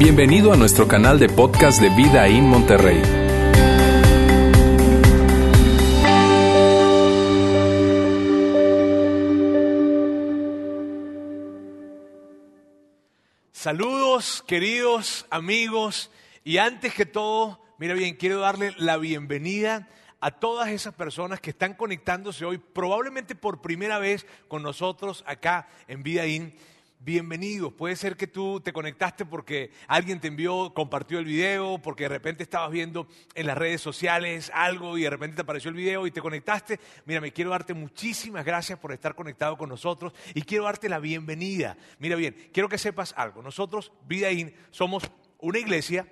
Bienvenido a nuestro canal de podcast de Vida en Monterrey. Saludos, queridos amigos, y antes que todo, mira bien, quiero darle la bienvenida a todas esas personas que están conectándose hoy, probablemente por primera vez con nosotros acá en Vida In. Bienvenidos. Puede ser que tú te conectaste porque alguien te envió, compartió el video, porque de repente estabas viendo en las redes sociales algo y de repente te apareció el video y te conectaste. Mira, me quiero darte muchísimas gracias por estar conectado con nosotros y quiero darte la bienvenida. Mira bien, quiero que sepas algo. Nosotros, Vida In, somos una iglesia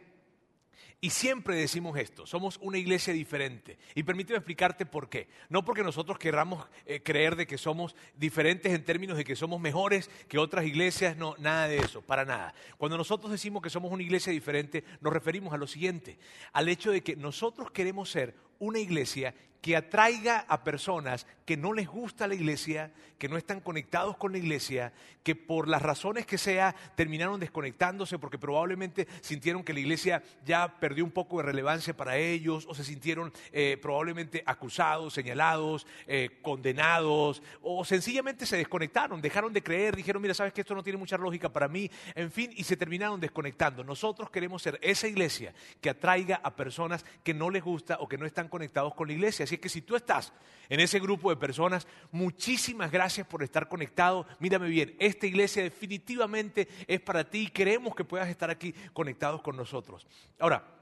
y siempre decimos esto, somos una iglesia diferente. Y permíteme explicarte por qué. No porque nosotros querramos eh, creer de que somos diferentes en términos de que somos mejores que otras iglesias, no, nada de eso, para nada. Cuando nosotros decimos que somos una iglesia diferente, nos referimos a lo siguiente, al hecho de que nosotros queremos ser una iglesia que atraiga a personas que no les gusta la iglesia, que no están conectados con la iglesia, que por las razones que sea terminaron desconectándose porque probablemente sintieron que la iglesia ya perdió un poco de relevancia para ellos o se sintieron eh, probablemente acusados, señalados, eh, condenados o sencillamente se desconectaron, dejaron de creer, dijeron, mira, sabes que esto no tiene mucha lógica para mí, en fin, y se terminaron desconectando. Nosotros queremos ser esa iglesia que atraiga a personas que no les gusta o que no están conectados con la iglesia. Así que si tú estás en ese grupo de personas, muchísimas gracias por estar conectado. Mírame bien, esta iglesia definitivamente es para ti y queremos que puedas estar aquí conectados con nosotros. Ahora,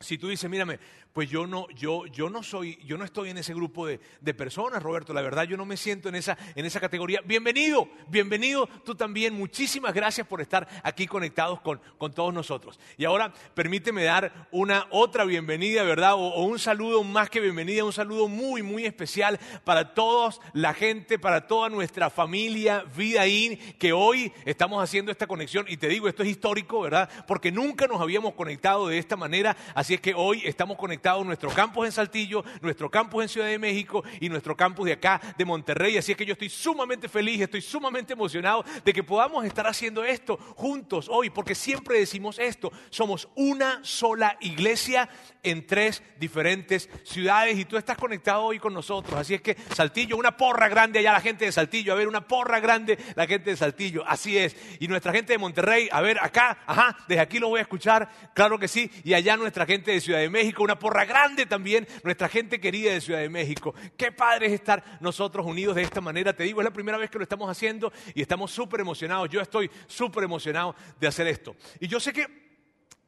si tú dices, mírame, pues yo no, yo, yo no soy, yo no estoy en ese grupo de, de, personas, Roberto. La verdad, yo no me siento en esa, en esa categoría. Bienvenido, bienvenido tú también. Muchísimas gracias por estar aquí conectados con, con todos nosotros. Y ahora permíteme dar una otra bienvenida, ¿verdad? O, un saludo más que bienvenida, un saludo muy, muy especial para toda la gente, para toda nuestra familia Vida In, que hoy estamos haciendo esta conexión. Y te digo, esto es histórico, ¿verdad? Porque nunca nos habíamos conectado de esta manera. Es que hoy estamos conectados nuestro campus en Saltillo, nuestro campus en Ciudad de México y nuestro campus de acá, de Monterrey. Así es que yo estoy sumamente feliz, estoy sumamente emocionado de que podamos estar haciendo esto juntos hoy, porque siempre decimos esto, somos una sola iglesia en tres diferentes ciudades y tú estás conectado hoy con nosotros. Así es que Saltillo, una porra grande allá la gente de Saltillo, a ver, una porra grande la gente de Saltillo, así es. Y nuestra gente de Monterrey, a ver, acá, ajá, desde aquí lo voy a escuchar, claro que sí. Y allá nuestra gente de Ciudad de México, una porra grande también, nuestra gente querida de Ciudad de México. Qué padre es estar nosotros unidos de esta manera. Te digo, es la primera vez que lo estamos haciendo y estamos súper emocionados. Yo estoy súper emocionado de hacer esto. Y yo sé que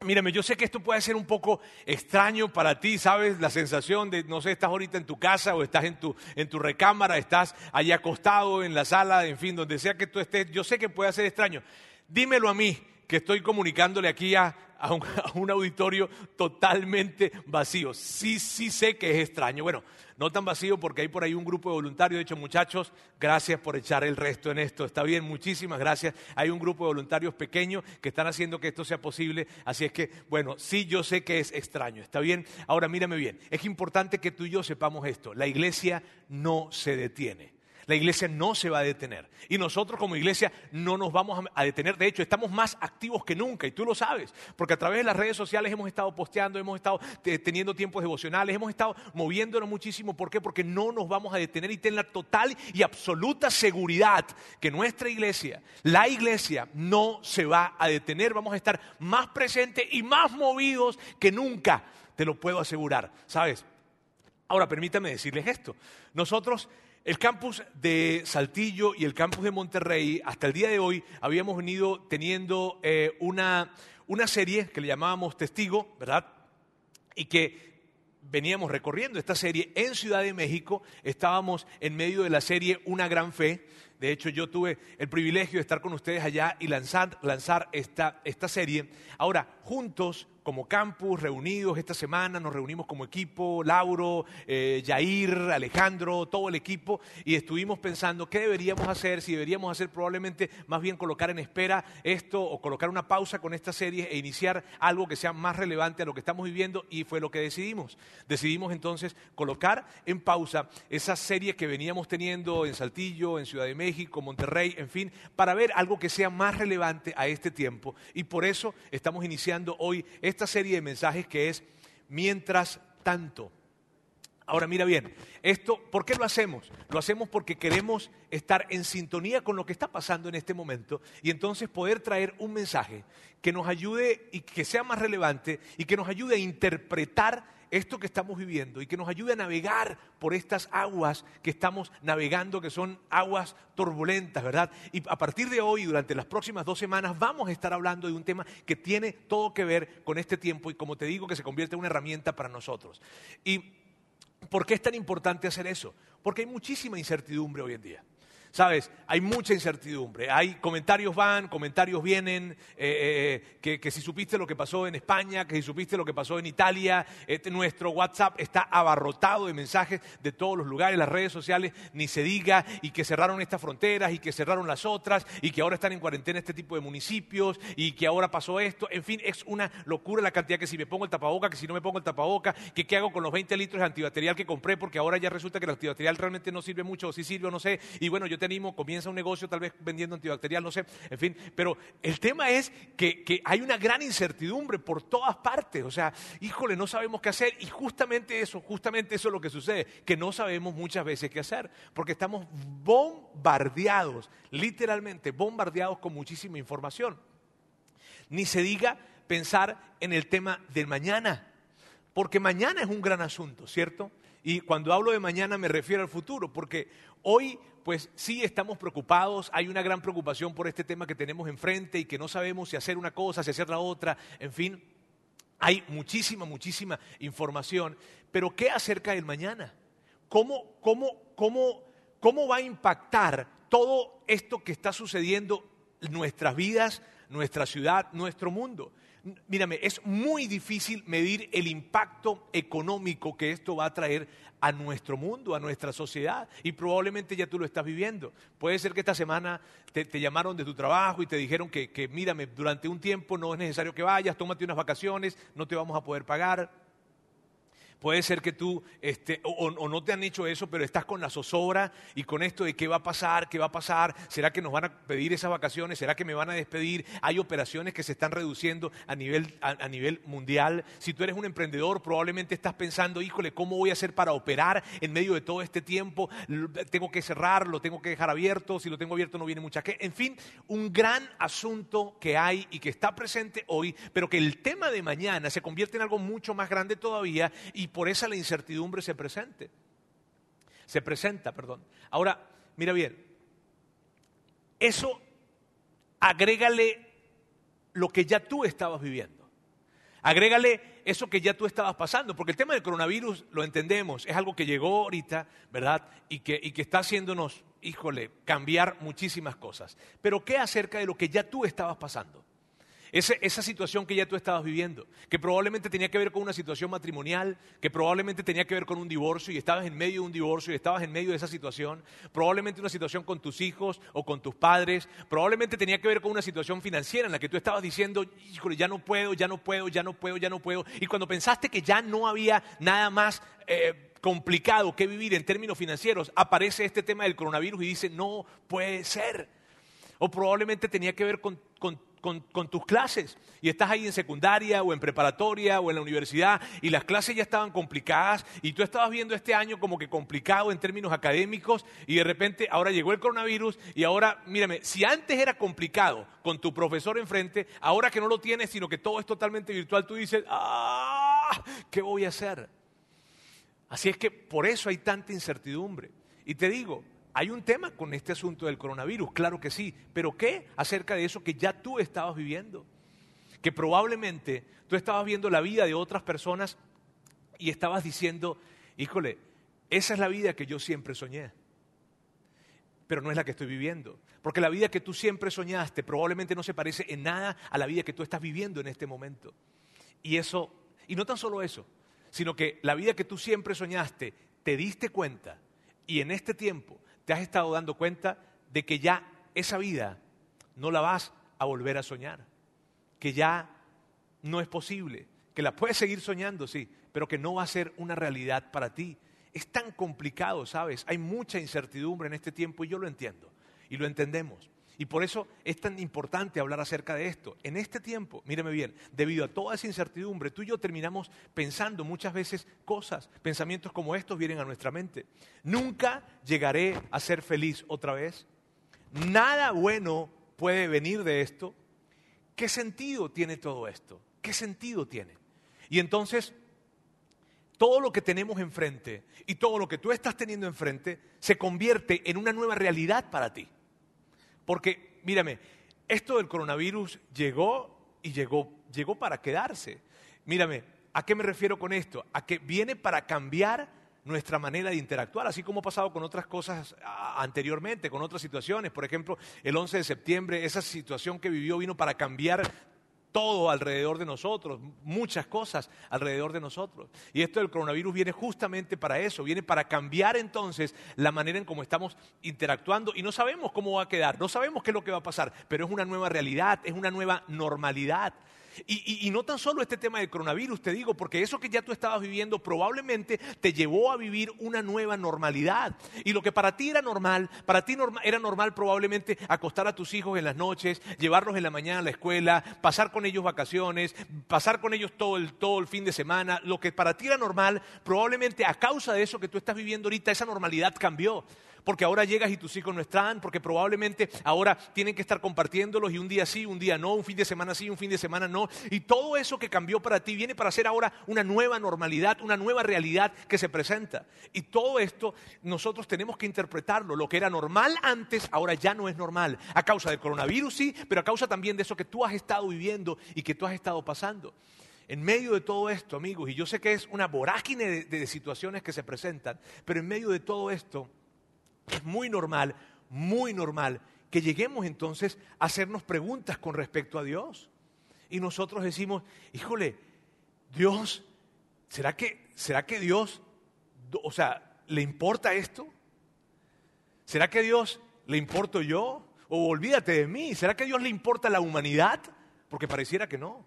Mírame, yo sé que esto puede ser un poco extraño para ti, ¿sabes? La sensación de, no sé, estás ahorita en tu casa o estás en tu, en tu recámara, estás allá acostado en la sala, en fin, donde sea que tú estés. Yo sé que puede ser extraño. Dímelo a mí, que estoy comunicándole aquí a, a un, auditorio totalmente vacío. Sí, sí sé que es extraño. Bueno, no tan vacío porque hay por ahí un grupo de voluntarios. De hecho, muchachos, gracias por echar el resto en esto. Está bien, muchísimas gracias. Hay un grupo de voluntarios pequeños que están haciendo que esto sea posible. Así es que, bueno, sí, yo sé que es extraño. Está bien. Ahora, mírame bien. Es importante que tú y yo sepamos esto. La iglesia no se detiene. La iglesia no se va a detener. Y nosotros como iglesia no nos vamos a detener. De hecho, estamos más activos que nunca y tú lo sabes. Porque a través de las redes sociales hemos estado posteando, hemos estado teniendo tiempos devocionales, hemos estado moviéndonos muchísimo. ¿Por qué? Porque no nos vamos a detener y ten la total y absoluta seguridad que nuestra iglesia, la iglesia, no se va a detener. Vamos a estar más presentes y más movidos que nunca. Te lo puedo asegurar. ¿Sabes? Ahora, permítame decirles esto. Nosotros el campus de Saltillo y el campus de Monterrey, hasta el día de hoy, habíamos venido teniendo eh, una, una serie que le llamábamos Testigo, ¿verdad? Y que veníamos recorriendo esta serie en Ciudad de México, estábamos en medio de la serie Una Gran Fe. De hecho, yo tuve el privilegio de estar con ustedes allá y lanzar, lanzar esta, esta serie. Ahora, juntos como campus, reunidos esta semana, nos reunimos como equipo, Lauro, eh, Alejandro, todo el equipo, y estuvimos pensando qué deberíamos hacer, si deberíamos hacer probablemente más bien colocar en espera esto o colocar una pausa con esta serie e iniciar algo que sea más relevante a lo que estamos viviendo, y fue lo que decidimos. Decidimos entonces colocar en pausa esa serie que veníamos teniendo en Saltillo, en Ciudad de México, Monterrey, en fin, para ver algo que sea más relevante a este tiempo. Y por eso estamos iniciando hoy esta serie de mensajes que es Mientras tanto. Ahora mira bien, esto, ¿por qué lo hacemos? Lo hacemos porque queremos estar en sintonía con lo que está pasando en este momento y entonces poder traer un mensaje que nos ayude y que sea más relevante y que nos ayude a interpretar esto que estamos viviendo y que nos ayude a navegar por estas aguas que estamos navegando, que son aguas turbulentas, ¿verdad? Y a partir de hoy, durante las próximas dos semanas, vamos a estar hablando de un tema que tiene todo que ver con este tiempo y como te digo, que se convierte en una herramienta para nosotros. Y ¿Por qué es tan importante hacer eso? Porque hay muchísima incertidumbre hoy en día. Sabes, hay mucha incertidumbre. Hay comentarios van, comentarios vienen, eh, eh, que, si supiste lo que pasó en España, que si supiste lo que pasó en Italia, nuestro WhatsApp está abarrotado de mensajes de todos los lugares, las redes sociales, ni se diga, y que cerraron estas fronteras, y que cerraron las otras, y que ahora están en cuarentena este tipo de municipios, y que ahora pasó esto. En fin, es una locura la cantidad que si me pongo el tapaboca, que si no me pongo el tapaboca, que qué hago con los 20 litros de antibacterial que compré, porque ahora ya resulta que el antibacterial realmente no sirve mucho, o si sirve o no sé, y bueno, yo te animo, comienza un negocio tal vez vendiendo antibacterial, no sé, en fin, pero el tema es que, que hay una gran incertidumbre por todas partes, o sea, híjole, no sabemos qué hacer y justamente eso, justamente eso es lo que sucede, que no sabemos muchas veces qué hacer, porque estamos bombardeados, literalmente bombardeados con muchísima información. Ni se diga pensar en el tema del mañana, porque mañana es un gran asunto, ¿cierto? Y cuando hablo de mañana me refiero al futuro, porque hoy pues sí estamos preocupados, hay una gran preocupación por este tema que tenemos enfrente y que no sabemos si hacer una cosa, si hacer la otra, en fin, hay muchísima, muchísima información, pero ¿qué acerca del mañana? ¿Cómo, cómo, cómo, cómo va a impactar todo esto que está sucediendo en nuestras vidas, nuestra ciudad, nuestro mundo? Mírame, es muy difícil medir el impacto económico que esto va a traer a nuestro mundo, a nuestra sociedad, y probablemente ya tú lo estás viviendo. Puede ser que esta semana te, llamaron de tu trabajo y te dijeron que, que, mírame, durante un tiempo no es necesario que vayas, tómate unas vacaciones, no te vamos a poder pagar. Puede ser que tú, este, o, no te han hecho eso, pero estás con la zozobra y con esto de qué va a pasar, qué va a pasar, será que nos van a pedir esas vacaciones, será que me van a despedir. Hay operaciones que se están reduciendo a nivel, a, nivel mundial. Si tú eres un emprendedor, probablemente estás pensando, híjole, ¿cómo voy a hacer para operar en medio de todo este tiempo? Tengo que cerrar, lo tengo que dejar abierto, si lo tengo abierto no viene mucha. En fin, un gran asunto que hay y que está presente hoy, pero que el tema de mañana se convierte en algo mucho más grande todavía y por eso la incertidumbre se presente. Se presenta, perdón. Ahora, mira bien, eso agrégale lo que ya tú estabas viviendo. Agrégale eso que ya tú estabas pasando, porque el tema del coronavirus lo entendemos, es algo que llegó ahorita, ¿verdad? Y que, y que está haciéndonos, híjole, cambiar muchísimas cosas. Pero ¿qué acerca de lo que ya tú estabas pasando? Esa situación que ya tú estabas viviendo, que probablemente tenía que ver con una situación matrimonial, que probablemente tenía que ver con un divorcio y estabas en medio de un divorcio y estabas en medio de esa situación, probablemente una situación con tus hijos o con tus padres, probablemente tenía que ver con una situación financiera en la que tú estabas diciendo, híjole, ya no puedo, ya no puedo, ya no puedo, ya no puedo, y cuando pensaste que ya no había nada más... Eh, complicado que vivir en términos financieros, aparece este tema del coronavirus y dice, no puede ser. O probablemente tenía que ver con, con con, tus clases y estás ahí en secundaria o en preparatoria o en la universidad y las clases ya estaban complicadas y tú estabas viendo este año como que complicado en términos académicos y de repente ahora llegó el coronavirus y ahora, mírame, si antes era complicado con tu profesor enfrente, ahora que no lo tienes, sino que todo es totalmente virtual, tú dices, ah, ¿qué voy a hacer? Así es que por eso hay tanta incertidumbre. Y te digo, hay un tema con este asunto del coronavirus, claro que sí, pero ¿qué acerca de eso que ya tú estabas viviendo? Que probablemente tú estabas viendo la vida de otras personas y estabas diciendo, híjole, esa es la vida que yo siempre soñé, pero no es la que estoy viviendo. Porque la vida que tú siempre soñaste probablemente no se parece en nada a la vida que tú estás viviendo en este momento. Y eso, y no tan solo eso, sino que la vida que tú siempre soñaste, te diste cuenta y en este tiempo te has estado dando cuenta de que ya esa vida no la vas a volver a soñar, que ya no es posible, que la puedes seguir soñando, sí, pero que no va a ser una realidad para ti. Es tan complicado, ¿sabes? Hay mucha incertidumbre en este tiempo y yo lo entiendo. y lo entendemos. Y por eso es tan importante hablar acerca de esto. En este tiempo, míreme bien, debido a toda esa incertidumbre, tú y yo terminamos pensando muchas veces cosas, pensamientos como estos vienen a nuestra mente. Nunca llegaré a ser feliz otra vez. Nada bueno puede venir de esto. ¿Qué sentido tiene todo esto? ¿Qué sentido tiene? Y entonces todo lo que tenemos enfrente y todo lo que tú estás teniendo enfrente se convierte en una nueva realidad para ti. Porque, mírame, esto del coronavirus llegó y llegó, llegó para quedarse. Mírame, ¿a qué me refiero con esto? A que viene para cambiar nuestra manera de interactuar, así como ha pasado con otras cosas anteriormente, con otras situaciones. Por ejemplo, el 11 de septiembre, esa situación que vivió vino para cambiar todo alrededor de nosotros, muchas cosas alrededor de nosotros. Y esto del coronavirus viene justamente para eso, viene para cambiar entonces la manera en cómo estamos interactuando y no sabemos cómo va a quedar, no sabemos qué es lo que va a pasar, pero es una nueva realidad, es una nueva normalidad. Y, no tan solo este tema del coronavirus, te digo, porque eso que ya tú estabas viviendo probablemente te llevó a vivir una nueva normalidad. Y lo que para ti era normal, para ti era normal probablemente acostar a tus hijos en las noches, llevarlos en la mañana a la escuela, pasar con ellos vacaciones, pasar con ellos todo el, todo el fin de semana. Lo que para ti era normal, probablemente a causa de eso que tú estás viviendo ahorita, esa normalidad cambió porque ahora llegas y tus hijos no están, porque probablemente ahora tienen que estar compartiéndolos y un día sí, un día no, un fin de semana sí, un fin de semana no. Y todo eso que cambió para ti viene para ser ahora una nueva normalidad, una nueva realidad que se presenta. Y todo esto nosotros tenemos que interpretarlo. Lo que era normal antes, ahora ya no es normal. A causa del coronavirus sí, pero a causa también de eso que tú has estado viviendo y que tú has estado pasando en medio de todo esto, amigos, y yo sé que es una vorágine de, de, situaciones que se presentan, pero en medio de todo esto, es muy normal, muy normal que lleguemos entonces a hacernos preguntas con respecto a Dios. Y nosotros decimos, híjole, Dios, ¿será que, será que Dios, o sea, le importa esto? ¿Será que Dios le importo yo? O olvídate de mí, ¿será que Dios le importa la humanidad? Porque pareciera que no.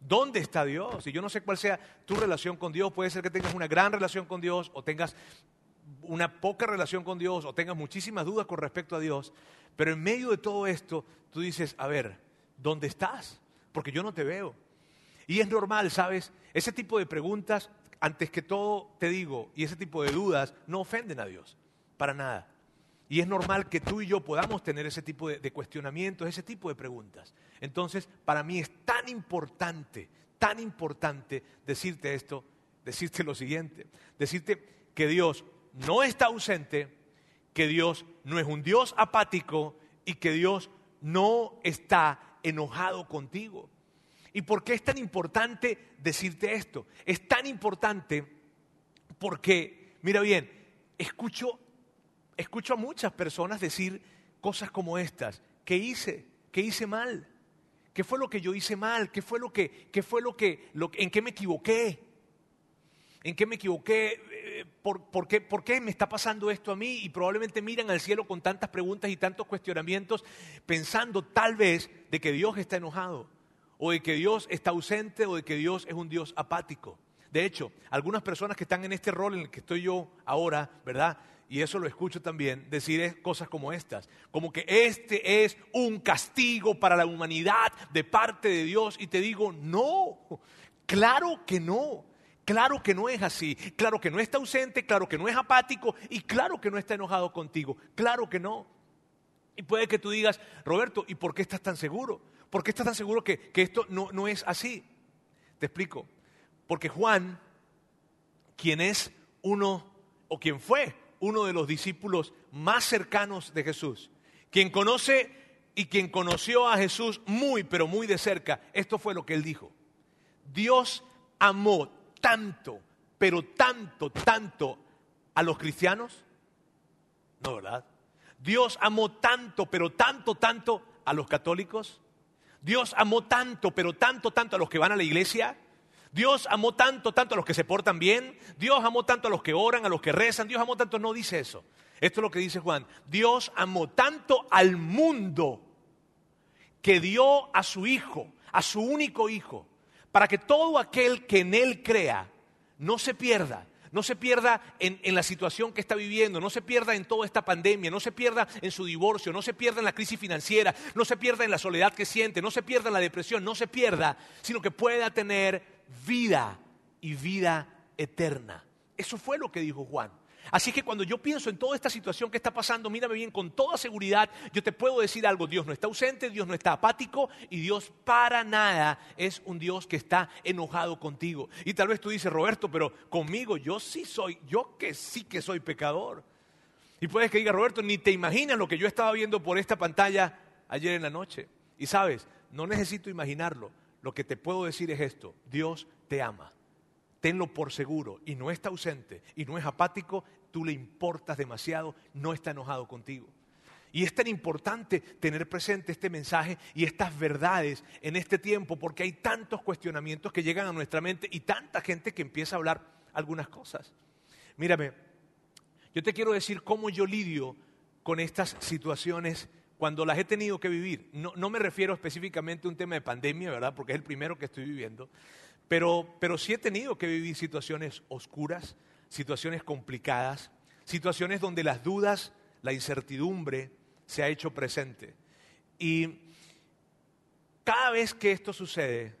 ¿Dónde está Dios? Y yo no sé cuál sea tu relación con Dios. Puede ser que tengas una gran relación con Dios o tengas una poca relación con Dios o tengas muchísimas dudas con respecto a Dios, pero en medio de todo esto tú dices, a ver, ¿dónde estás? Porque yo no te veo. Y es normal, ¿sabes? Ese tipo de preguntas, antes que todo te digo, y ese tipo de dudas no ofenden a Dios, para nada. Y es normal que tú y yo podamos tener ese tipo de, de, cuestionamientos, ese tipo de preguntas. Entonces, para mí es tan importante, tan importante decirte esto, decirte lo siguiente, decirte que Dios no está ausente, que Dios no es un Dios apático y que Dios no está enojado contigo. ¿Y por qué es tan importante decirte esto? Es tan importante porque, mira bien, escucho, escucho a muchas personas decir cosas como estas. ¿Qué hice? ¿Qué hice mal? ¿Qué fue lo que yo hice mal? ¿Qué fue lo que, qué fue lo que, lo, en qué me equivoqué? ¿En qué me equivoqué? ¿Por, qué, ¿Por qué me está pasando esto a mí? Y probablemente miran al cielo con tantas preguntas y tantos cuestionamientos, pensando tal vez de que Dios está enojado, o de que Dios está ausente, o de que Dios es un Dios apático. De hecho, algunas personas que están en este rol en el que estoy yo ahora, ¿verdad? Y eso lo escucho también, decir cosas como estas, como que este es un castigo para la humanidad de parte de Dios. Y te digo, no, claro que no. Claro que no es así, claro que no está ausente, claro que no es apático y claro que no está enojado contigo, claro que no. Y puede que tú digas, Roberto, ¿y por qué estás tan seguro? ¿Por qué estás tan seguro que, esto no, no es así? Te explico. Porque Juan, quien es uno, o quien fue uno de los discípulos más cercanos de Jesús, quien conoce y quien conoció a Jesús muy, pero muy de cerca, esto fue lo que él dijo. Dios amó tanto, pero tanto, tanto a los cristianos? No, ¿verdad? Dios amó tanto, pero tanto, tanto a los católicos. Dios amó tanto, pero tanto, tanto a los que van a la iglesia. Dios amó tanto, tanto a los que se portan bien. Dios amó tanto a los que oran, a los que rezan. Dios amó tanto, no dice eso. Esto es lo que dice Juan. Dios amó tanto al mundo que dio a su Hijo, a su único Hijo, para que todo aquel que en Él crea no se pierda, No se pierda en, en, la situación que está viviendo, no se pierda en toda esta pandemia, no se pierda en su divorcio, no se pierda en la crisis financiera, no se pierda en la soledad que siente, no se pierda en la depresión, no se pierda, sino que pueda tener vida y vida eterna. Eso fue lo que dijo Juan. Así que cuando yo pienso en toda esta situación que está pasando, mírame bien, con toda seguridad, yo te puedo decir algo, Dios no está ausente, Dios no está apático y Dios para nada es un Dios que está enojado contigo. Y tal vez tú dices, Roberto, pero conmigo yo sí soy, yo que sí que soy pecador. Y puedes que diga, Roberto, ni te imaginas lo que yo estaba viendo por esta pantalla ayer en la noche. Y sabes, no necesito imaginarlo. Lo que te puedo decir es esto, Dios te ama tenlo por seguro y no está ausente y no es apático, tú le importas demasiado, no está enojado contigo. Y es tan importante tener presente este mensaje y estas verdades en este tiempo porque hay tantos cuestionamientos que llegan a nuestra mente y tanta gente que empieza a hablar algunas cosas. Mírame, yo te quiero decir cómo yo lidio con estas situaciones cuando las he tenido que vivir. No, no me refiero específicamente a un tema de pandemia, ¿verdad? Porque es el primero que estoy viviendo, pero, pero sí he tenido que vivir situaciones oscuras, situaciones complicadas, situaciones donde las dudas, la incertidumbre se ha hecho presente. Y cada vez que esto sucede,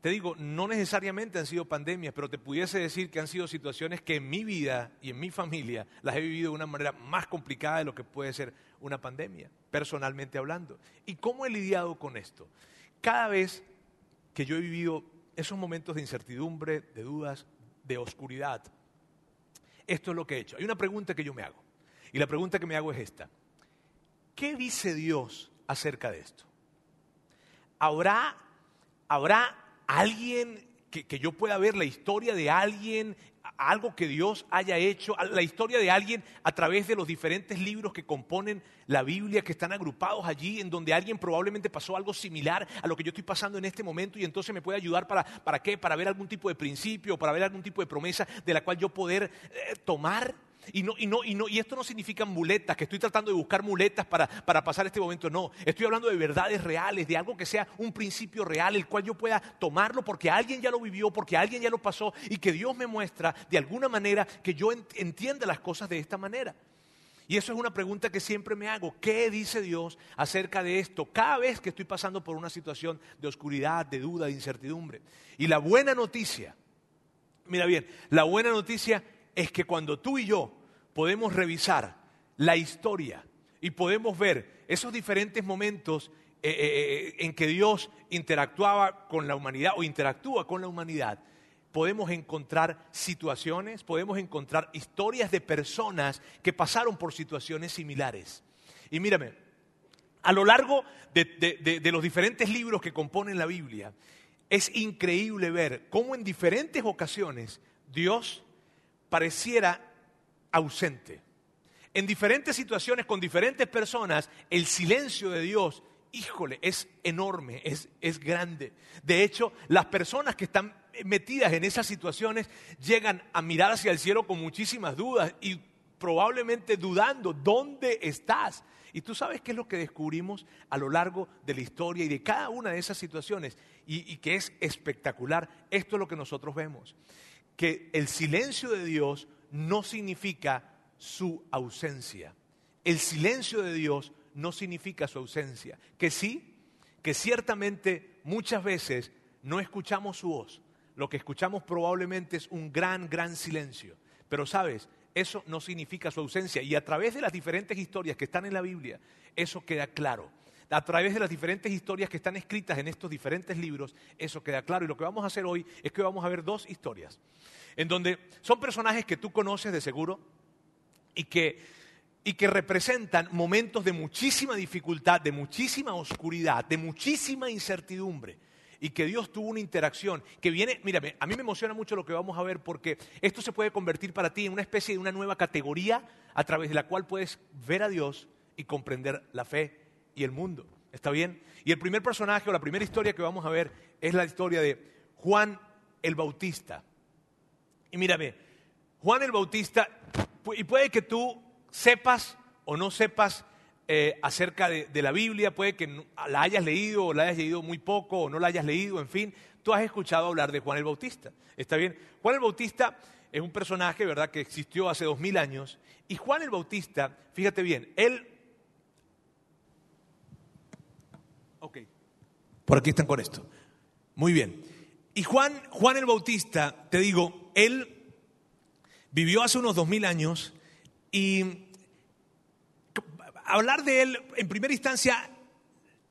te digo, no necesariamente han sido pandemias, pero te pudiese decir que han sido situaciones que en mi vida y en mi familia las he vivido de una manera más complicada de lo que puede ser una pandemia, personalmente hablando. ¿Y cómo he lidiado con esto? Cada vez que yo he vivido esos momentos de incertidumbre, de dudas, de oscuridad, esto es lo que he hecho. Hay una pregunta que yo me hago. Y la pregunta que me hago es esta. ¿Qué dice Dios acerca de esto? ¿Habrá, habrá alguien que, que, yo pueda ver la historia de alguien algo que Dios haya hecho, la historia de alguien a través de los diferentes libros que componen la Biblia, que están agrupados allí, en donde alguien probablemente pasó algo similar a lo que yo estoy pasando en este momento y entonces me puede ayudar para, ¿para qué? Para ver algún tipo de principio, para ver algún tipo de promesa de la cual yo poder eh, tomar y, no, y, no, y, no, y esto no significa muletas, que estoy tratando de buscar muletas para, para pasar este momento. No, estoy hablando de verdades reales, de algo que sea un principio real, el cual yo pueda tomarlo porque alguien ya lo vivió, porque alguien ya lo pasó y que Dios me muestra de alguna manera que yo entienda las cosas de esta manera. Y eso es una pregunta que siempre me hago. ¿Qué dice Dios acerca de esto? Cada vez que estoy pasando por una situación de oscuridad, de duda, de incertidumbre. Y la buena noticia, mira bien, la buena noticia es que cuando tú y yo podemos revisar la historia y podemos ver esos diferentes momentos eh, eh, eh, en que Dios interactuaba con la humanidad o interactúa con la humanidad, podemos encontrar situaciones, podemos encontrar historias de personas que pasaron por situaciones similares. Y mírame, a lo largo de, de los diferentes libros que componen la Biblia, es increíble ver cómo en diferentes ocasiones Dios pareciera ausente. En diferentes situaciones, con diferentes personas, el silencio de Dios, híjole, es enorme, es, es grande. De hecho, las personas que están metidas en esas situaciones llegan a mirar hacia el cielo con muchísimas dudas y probablemente dudando, ¿dónde estás? Y tú sabes qué es lo que descubrimos a lo largo de la historia y de cada una de esas situaciones y, y que es espectacular. Esto es lo que nosotros vemos que el silencio de Dios no significa su ausencia. El silencio de Dios no significa su ausencia. Que sí, que ciertamente muchas veces no escuchamos su voz. Lo que escuchamos probablemente es un gran, gran silencio. Pero sabes, eso no significa su ausencia. Y a través de las diferentes historias que están en la Biblia, eso queda claro a través de las diferentes historias que están escritas en estos diferentes libros, eso queda claro. Y lo que vamos a hacer hoy es que vamos a ver dos historias, en donde son personajes que tú conoces de seguro y que, y que representan momentos de muchísima dificultad, de muchísima oscuridad, de muchísima incertidumbre y que Dios tuvo una interacción que viene, mírame, a mí me emociona mucho lo que vamos a ver porque esto se puede convertir para ti en una especie de una nueva categoría a través de la cual puedes ver a Dios y comprender la fe y el mundo. ¿Está bien? Y el primer personaje o la primera historia que vamos a ver es la historia de Juan el Bautista. Y mírame, Juan el Bautista, y puede que tú sepas o no sepas eh, acerca de, de, la Biblia, puede que la hayas leído o la hayas leído muy poco o no la hayas leído, en fin, tú has escuchado hablar de Juan el Bautista. ¿Está bien? Juan el Bautista es un personaje, ¿verdad?, que existió hace dos mil años. Y Juan el Bautista, fíjate bien, él... Ok, por aquí están con esto. Muy bien. Y Juan, Juan el Bautista, te digo, él vivió hace unos dos mil años y hablar de él, en primera instancia,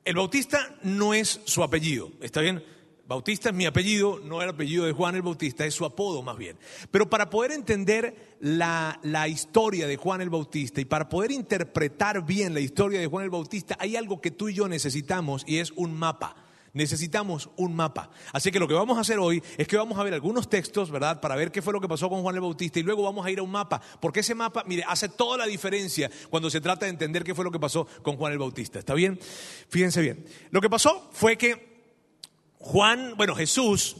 el Bautista no es su apellido, ¿está bien? Bautista es mi apellido, no el apellido de Juan el Bautista, es su apodo más bien. Pero para poder entender la, la, historia de Juan el Bautista y para poder interpretar bien la historia de Juan el Bautista, hay algo que tú y yo necesitamos y es un mapa. Necesitamos un mapa. Así que lo que vamos a hacer hoy es que vamos a ver algunos textos, ¿verdad? Para ver qué fue lo que pasó con Juan el Bautista y luego vamos a ir a un mapa. Porque ese mapa, mire, hace toda la diferencia cuando se trata de entender qué fue lo que pasó con Juan el Bautista. ¿Está bien? Fíjense bien. Lo que pasó fue que Juan, bueno, Jesús,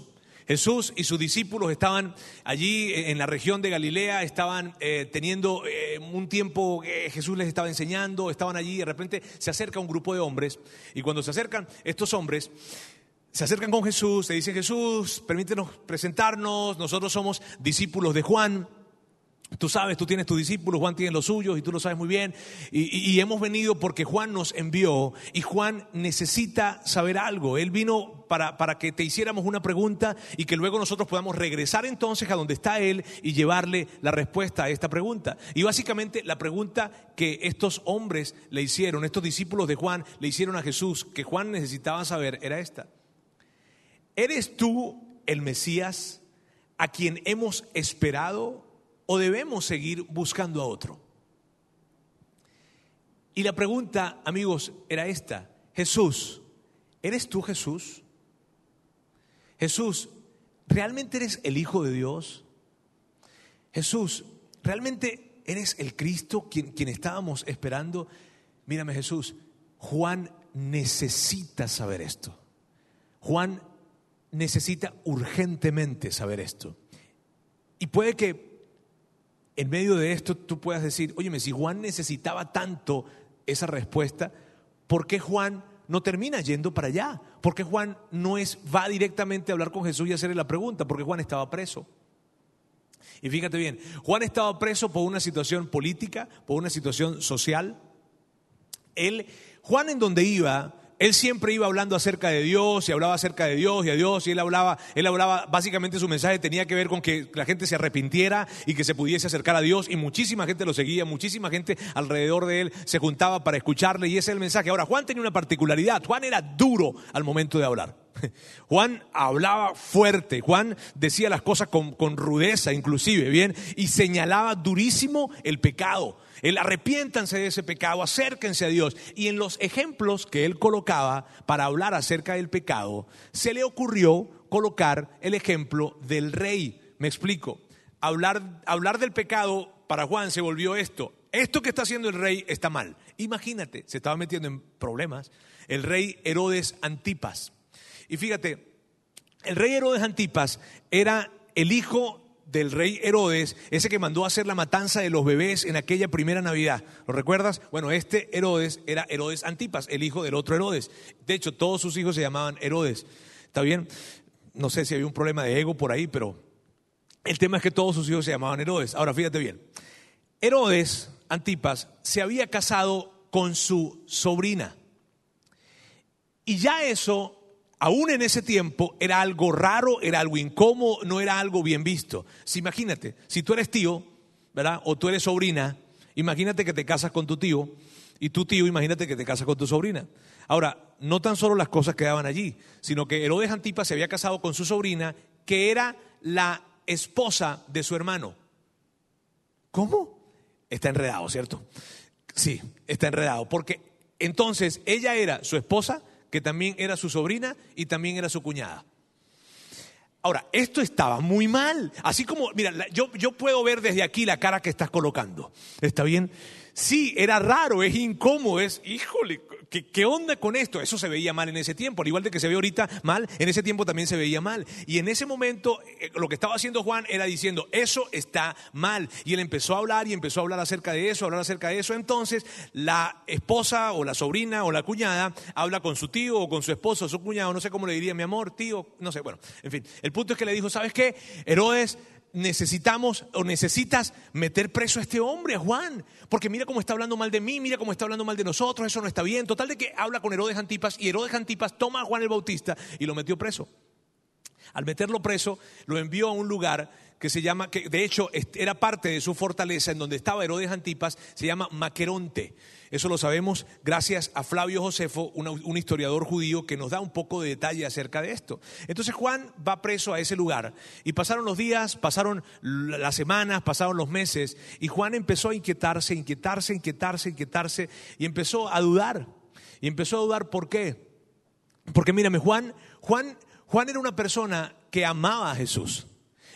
Jesús y sus discípulos estaban allí en la región de Galilea, estaban eh, teniendo eh, un tiempo, que Jesús les estaba enseñando, estaban allí y de repente se acerca un grupo de hombres y cuando se acercan estos hombres, se acercan con Jesús, le dicen Jesús, permítenos presentarnos, nosotros somos discípulos de Juan. Tú sabes, tú tienes tus discípulos, Juan tiene los suyos y tú lo sabes muy bien. Y, hemos venido porque Juan nos envió y Juan necesita saber algo. Él vino para, para, que te hiciéramos una pregunta y que luego nosotros podamos regresar entonces a donde está Él y llevarle la respuesta a esta pregunta. Y básicamente la pregunta que estos hombres le hicieron, estos discípulos de Juan le hicieron a Jesús, que Juan necesitaba saber, era esta. ¿Eres tú el Mesías a quien hemos esperado? O debemos seguir buscando a otro? Y la pregunta, amigos, era esta. Jesús, ¿eres tú Jesús? Jesús, ¿realmente eres el Hijo de Dios? Jesús, ¿realmente eres el Cristo quien, quien estábamos esperando? Mírame Jesús, Juan necesita saber esto. Juan necesita urgentemente saber esto. Y puede que en medio de esto tú puedas decir, oye, si Juan necesitaba tanto esa respuesta, ¿por qué Juan no termina yendo para allá? ¿Por qué Juan no es, va directamente a hablar con Jesús y hacerle la pregunta? Porque Juan estaba preso. Y fíjate bien, Juan estaba preso por una situación política, por una situación social. Él, Juan en donde iba, él siempre iba hablando acerca de Dios y hablaba acerca de Dios y a Dios y él hablaba, él hablaba, básicamente su mensaje tenía que ver con que la gente se arrepintiera y que se pudiese acercar a Dios y muchísima gente lo seguía, muchísima gente alrededor de él se juntaba para escucharle y ese es el mensaje. Ahora, Juan tenía una particularidad, Juan era duro al momento de hablar. Juan hablaba fuerte, Juan decía las cosas con, rudeza inclusive, bien, y señalaba durísimo el pecado. El arrepiéntanse de ese pecado, acérquense a Dios. Y en los ejemplos que él colocaba para hablar acerca del pecado, se le ocurrió colocar el ejemplo del rey. Me explico. Hablar, hablar del pecado para Juan se volvió esto. Esto que está haciendo el rey está mal. Imagínate, se estaba metiendo en problemas. El rey Herodes Antipas. Y fíjate, el rey Herodes Antipas era el hijo del rey Herodes, ese que mandó a hacer la matanza de los bebés en aquella primera Navidad. ¿Lo recuerdas? Bueno, este Herodes era Herodes Antipas, el hijo del otro Herodes. De hecho, todos sus hijos se llamaban Herodes. ¿Está bien? No sé si había un problema de ego por ahí, pero el tema es que todos sus hijos se llamaban Herodes. Ahora, fíjate bien. Herodes Antipas se había casado con su sobrina. Y ya eso aún en ese tiempo era algo raro, era algo incómodo, no era algo bien visto. Si imagínate, si tú eres tío, ¿verdad? O tú eres sobrina, imagínate que te casas con tu tío y tu tío, imagínate que te casas con tu sobrina. Ahora, no tan solo las cosas quedaban allí, sino que Herodes Antipas se había casado con su sobrina, que era la esposa de su hermano. ¿Cómo? Está enredado, ¿cierto? Sí, está enredado, porque entonces ella era su esposa, que también era su sobrina y también era su cuñada. Ahora, esto estaba muy mal. Así como, mira, yo, yo puedo ver desde aquí la cara que estás colocando. ¿Está bien? Sí, era raro, es incómodo, es, híjole, ¿qué, onda con esto? Eso se veía mal en ese tiempo, al igual de que se ve ahorita mal, en ese tiempo también se veía mal. Y en ese momento eh, lo que estaba haciendo Juan era diciendo, eso está mal. Y él empezó a hablar y empezó a hablar acerca de eso, a hablar acerca de eso. Entonces la esposa o la sobrina o la cuñada habla con su tío o con su esposo o su cuñado, no sé cómo le diría mi amor, tío, no sé, bueno, en fin. El punto es que le dijo, ¿sabes qué? Herodes, necesitamos o necesitas meter preso a este hombre, a Juan, porque mira cómo está hablando mal de mí, mira cómo está hablando mal de nosotros, eso no está bien. Total de que habla con Herodes Antipas y Herodes Antipas toma a Juan el Bautista y lo metió preso. Al meterlo preso, lo envió a un lugar que se llama, que de hecho era parte de su fortaleza en donde estaba Herodes Antipas, se llama Maqueronte. Eso lo sabemos gracias a Flavio Josefo, un historiador judío que nos da un poco de detalle acerca de esto. Entonces Juan va preso a ese lugar y pasaron los días, pasaron las semanas, pasaron los meses y Juan empezó a inquietarse, inquietarse, inquietarse, inquietarse y empezó a dudar. Y empezó a dudar por qué. Porque mírame, Juan, Juan, Juan era una persona que amaba a Jesús.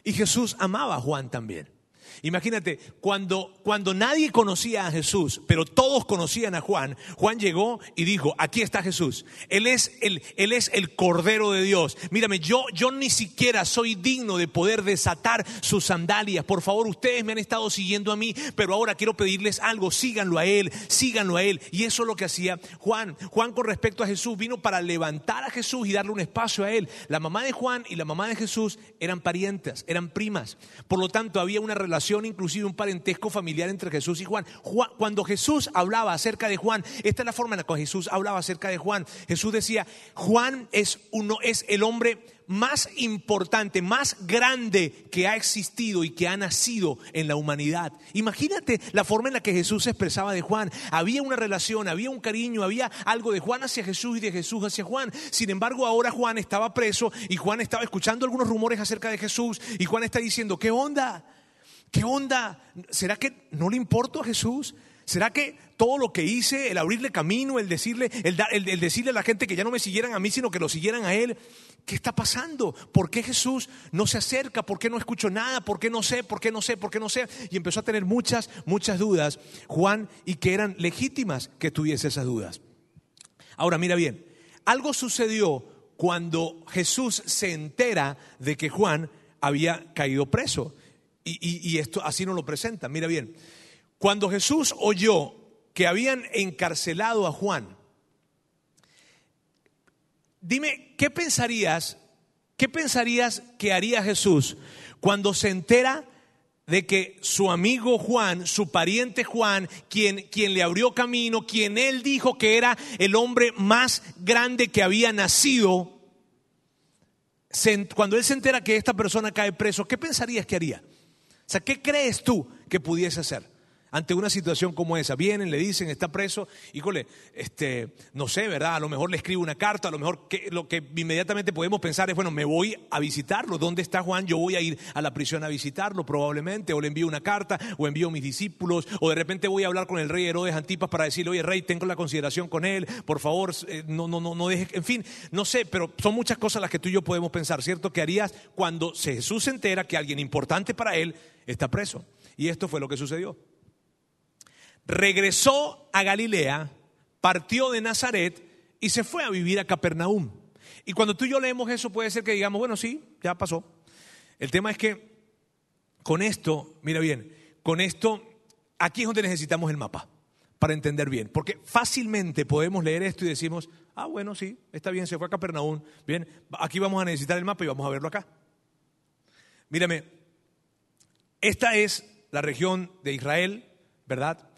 Y Jesús amaba a Juan también. Imagínate, cuando, cuando nadie conocía a Jesús, pero todos conocían a Juan, Juan llegó y dijo, aquí está Jesús. Él es el, es el Cordero de Dios. Mírame, yo, yo ni siquiera soy digno de poder desatar sus sandalias. Por favor, ustedes me han estado siguiendo a mí, pero ahora quiero pedirles algo, síganlo a Él, síganlo a Él. Y eso es lo que hacía Juan. Juan con respecto a Jesús vino para levantar a Jesús y darle un espacio a Él. La mamá de Juan y la mamá de Jesús eran parientas, eran primas. Por lo tanto, había una relación inclusive un parentesco familiar entre Jesús y Juan. Cuando Jesús hablaba acerca de Juan, esta es la forma en la que Jesús hablaba acerca de Juan. Jesús decía, Juan es, uno, es el hombre más importante, más grande que ha existido y que ha nacido en la humanidad. Imagínate la forma en la que Jesús se expresaba de Juan. Había una relación, había un cariño, había algo de Juan hacia Jesús y de Jesús hacia Juan. Sin embargo, ahora Juan estaba preso y Juan estaba escuchando algunos rumores acerca de Jesús y Juan está diciendo, ¿qué onda? ¿Qué onda? ¿Será que no le importo a Jesús? ¿Será que todo lo que hice, el abrirle camino, el decirle, el, decirle a la gente que ya no me siguieran a mí, sino que lo siguieran a Él, ¿qué está pasando? ¿Por qué Jesús no se acerca? ¿Por qué no escucho nada? ¿Por qué no sé? ¿Por qué no sé? ¿Por qué no sé? Y empezó a tener muchas, muchas dudas, Juan, y que eran legítimas que tuviese esas dudas. Ahora, mira bien, algo sucedió cuando Jesús se entera de que Juan había caído preso. Y, esto así nos lo presenta. Mira bien, cuando Jesús oyó que habían encarcelado a Juan, dime, ¿qué pensarías? ¿Qué pensarías que haría Jesús cuando se entera de que su amigo Juan, su pariente Juan, quien, quien le abrió camino, quien él dijo que era el hombre más grande que había nacido, cuando él se entera que esta persona cae preso, ¿qué pensarías que haría? Sea, ¿qué crees tú que pudiese hacer? Ante una situación como esa. Vienen, le dicen, está preso, híjole, este, no sé, ¿verdad? A lo mejor le escribo una carta, a lo mejor que, lo que inmediatamente podemos pensar es, bueno, me voy a visitarlo. ¿Dónde está Juan? Yo voy a ir a la prisión a visitarlo probablemente, o le envío una carta, o envío a mis discípulos, o de repente voy a hablar con el rey Herodes Antipas para decirle, oye, rey, tengo la consideración con él, por favor, eh, no, no, no, no deje, en fin, no sé, pero son muchas cosas las que tú y yo podemos pensar, ¿cierto? ¿Qué harías cuando Jesús se entera que alguien importante para él está preso? Y esto fue lo que sucedió regresó a Galilea, partió de Nazaret y se fue a vivir a Capernaum. Y cuando tú y yo leemos eso puede ser que digamos, bueno, sí, ya pasó. El tema es que con esto, mira bien, con esto, aquí es donde necesitamos el mapa para entender bien. Porque fácilmente podemos leer esto y decimos, ah, bueno, sí, está bien, se fue a Capernaum. Bien, aquí vamos a necesitar el mapa y vamos a verlo acá. Mírame, esta es la región de Israel, ¿verdad?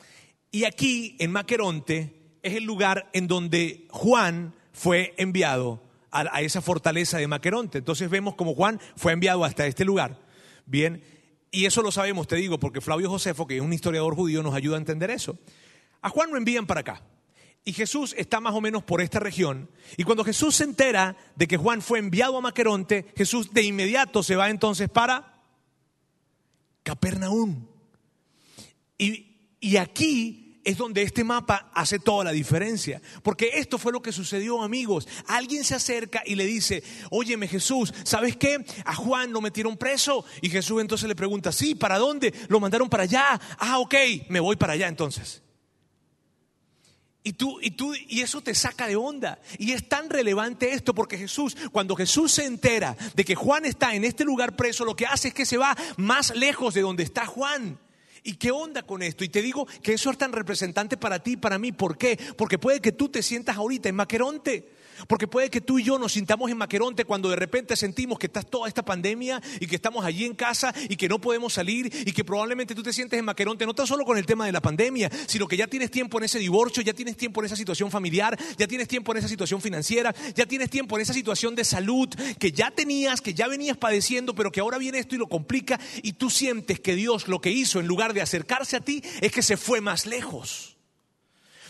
Y aquí, en Maqueronte, es el lugar en donde Juan fue enviado a, esa fortaleza de Maqueronte. Entonces vemos como Juan fue enviado hasta este lugar. Bien, y eso lo sabemos, te digo, porque Flavio Josefo, que es un historiador judío, nos ayuda a entender eso. A Juan lo envían para acá. Y Jesús está más o menos por esta región. Y cuando Jesús se entera de que Juan fue enviado a Maqueronte, Jesús de inmediato se va entonces para Capernaum. Y y aquí es donde este mapa hace toda la diferencia. Porque esto fue lo que sucedió, amigos. Alguien se acerca y le dice, óyeme Jesús, ¿sabes qué? A Juan lo metieron preso. Y Jesús entonces le pregunta, sí, ¿para dónde? Lo mandaron para allá. Ah, ok, me voy para allá entonces. Y tú, y tú, y eso te saca de onda. Y es tan relevante esto porque Jesús, cuando Jesús se entera de que Juan está en este lugar preso, lo que hace es que se va más lejos de donde está Juan. ¿Y qué onda con esto? Y te digo que eso es tan representante para ti y para mí. ¿Por qué? Porque puede que tú te sientas ahorita en Maqueronte. Porque puede que tú y yo nos sintamos en Maqueronte cuando de repente sentimos que está toda esta pandemia y que estamos allí en casa y que no podemos salir y que probablemente tú te sientes en Maqueronte no tan solo con el tema de la pandemia, sino que ya tienes tiempo en ese divorcio, ya tienes tiempo en esa situación familiar, ya tienes tiempo en esa situación financiera, ya tienes tiempo en esa situación de salud que ya tenías, que ya venías padeciendo, pero que ahora viene esto y lo complica y tú sientes que Dios lo que hizo en lugar de acercarse a ti es que se fue más lejos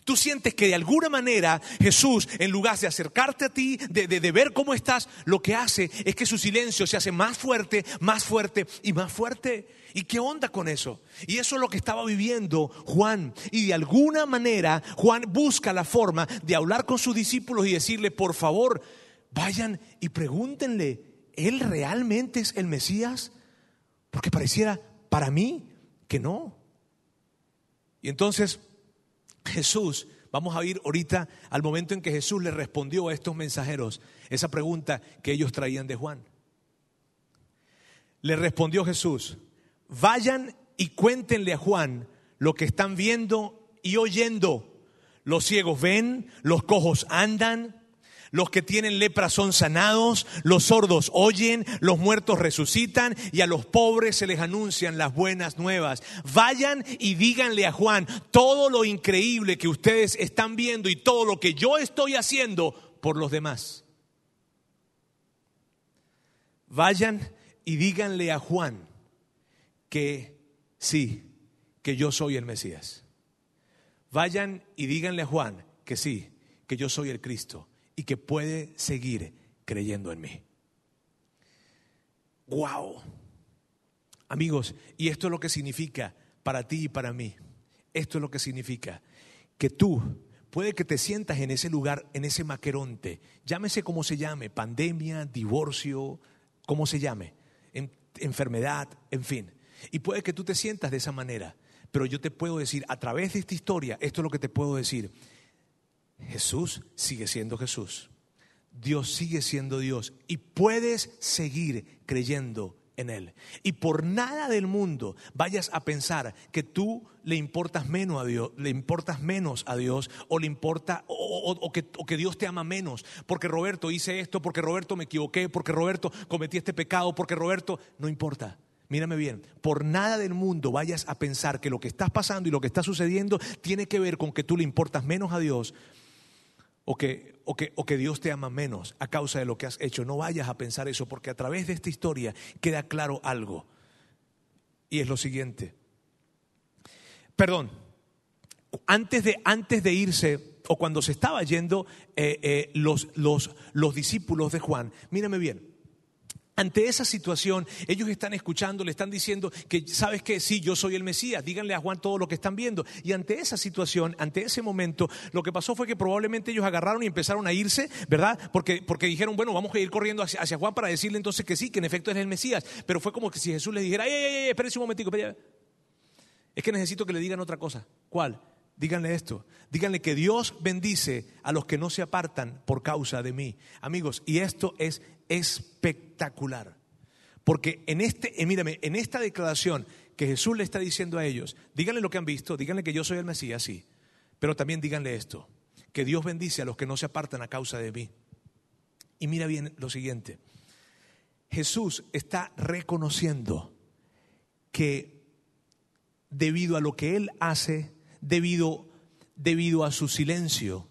tú sientes que de alguna manera Jesús, en lugar de acercarte a ti, de, ver cómo estás, lo que hace es que su silencio se hace más fuerte, más fuerte y más fuerte. ¿Y qué onda con eso? Y eso es lo que estaba viviendo Juan. Y de alguna manera Juan busca la forma de hablar con sus discípulos y decirle, por favor, vayan y pregúntenle, ¿Él realmente es el Mesías? Porque pareciera para mí que no. Y entonces Jesús, vamos a ir ahorita al momento en que Jesús le respondió a estos mensajeros esa pregunta que ellos traían de Juan. Le respondió Jesús, vayan y cuéntenle a Juan lo que están viendo y oyendo. Los ciegos ven, los cojos andan, los que tienen lepra son sanados, los sordos oyen, los muertos resucitan y a los pobres se les anuncian las buenas nuevas. Vayan y díganle a Juan todo lo increíble que ustedes están viendo y todo lo que yo estoy haciendo por los demás. Vayan y díganle a Juan que sí, que yo soy el Mesías. Vayan y díganle a Juan que sí, que yo soy el Cristo y que puede seguir creyendo en mí. ¡Wow! Amigos, y esto es lo que significa para ti y para mí. Esto es lo que significa que tú puede que te sientas en ese lugar, en ese maqueronte, llámese como se llame, pandemia, divorcio, como se llame, enfermedad, en fin. Y puede que tú te sientas de esa manera, pero yo te puedo decir, a través de esta historia, esto es lo que te puedo decir, Jesús sigue siendo Jesús. Dios sigue siendo Dios y puedes seguir creyendo en Él. Y por nada del mundo vayas a pensar que tú le importas menos a Dios, le importas menos a Dios o le importa o, que, o, que, Dios te ama menos, porque Roberto hice esto, porque Roberto me equivoqué, porque Roberto cometí este pecado, porque Roberto no importa. Mírame bien, por nada del mundo vayas a pensar que lo que estás pasando y lo que está sucediendo tiene que ver con que tú le importas menos a Dios o que, o, que, o que, Dios te ama menos a causa de lo que has hecho. No vayas a pensar eso, porque a través de esta historia queda claro algo. Y es lo siguiente. Perdón, antes de, antes de irse, o cuando se estaba yendo eh, eh, los, los, los discípulos de Juan, mírame bien, ante esa situación, ellos están escuchando, le están diciendo que, ¿sabes qué? Sí, yo soy el Mesías, díganle a Juan todo lo que están viendo. Y ante esa situación, ante ese momento, lo que pasó fue que probablemente ellos agarraron y empezaron a irse, ¿verdad? Porque, porque dijeron, bueno, vamos a ir corriendo hacia, Juan para decirle entonces que sí, que en efecto es el Mesías. Pero fue como que si Jesús les dijera, ¡ay, ay, ay! Espérense un momentico, Es que necesito que le digan otra cosa. ¿Cuál? Díganle esto, díganle que Dios bendice a los que no se apartan por causa de mí. Amigos, y esto es espectacular. Porque en este, eh, mírame, en esta declaración que Jesús le está diciendo a ellos, díganle lo que han visto, díganle que yo soy el Mesías, sí, pero también díganle esto, que Dios bendice a los que no se apartan a causa de mí. Y mira bien lo siguiente, Jesús está reconociendo que debido a lo que Él hace, debido, debido a su silencio,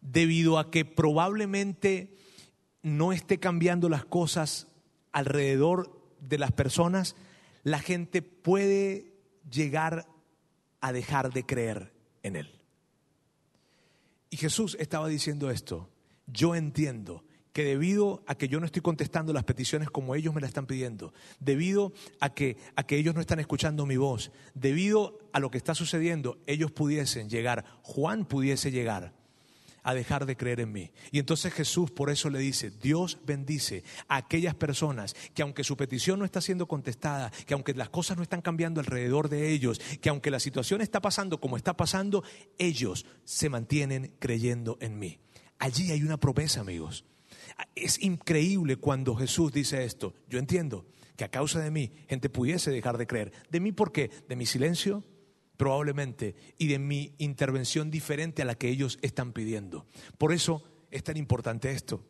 debido a que probablemente no esté cambiando las cosas alrededor de las personas, la gente puede llegar a dejar de creer en Él. Y Jesús estaba diciendo esto, yo entiendo que debido a que yo no estoy contestando las peticiones como ellos me las están pidiendo, debido a que, a que ellos no están escuchando mi voz, debido a lo que está sucediendo, ellos pudiesen llegar, Juan pudiese llegar a dejar de creer en mí. Y entonces Jesús por eso le dice, Dios bendice a aquellas personas que aunque su petición no está siendo contestada, que aunque las cosas no están cambiando alrededor de ellos, que aunque la situación está pasando como está pasando, ellos se mantienen creyendo en mí. Allí hay una promesa, amigos. Es increíble cuando Jesús dice esto. Yo entiendo que a causa de mí gente pudiese dejar de creer. ¿De mí por qué? ¿De mi silencio? Probablemente. Y de mi intervención diferente a la que ellos están pidiendo. Por eso es tan importante esto?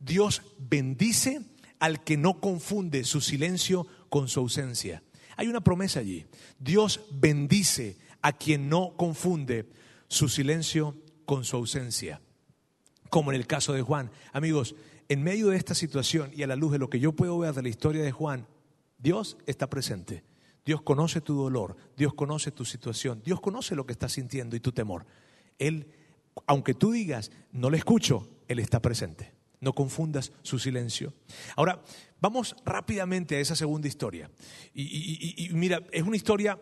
Dios bendice al que no confunde su silencio con su ausencia. Hay una promesa allí. Dios bendice a quien no confunde su silencio con su ausencia. Como en el caso de Juan. Amigos, en medio de esta situación y a la luz de lo que yo puedo ver de la historia de Juan, Dios está presente. Dios conoce tu dolor, Dios conoce tu situación, Dios conoce lo que estás sintiendo y tu temor. Él, aunque tú digas, no le escucho, Él está presente. No confundas su silencio. Ahora, vamos rápidamente a esa segunda historia. Y, mira, es una historia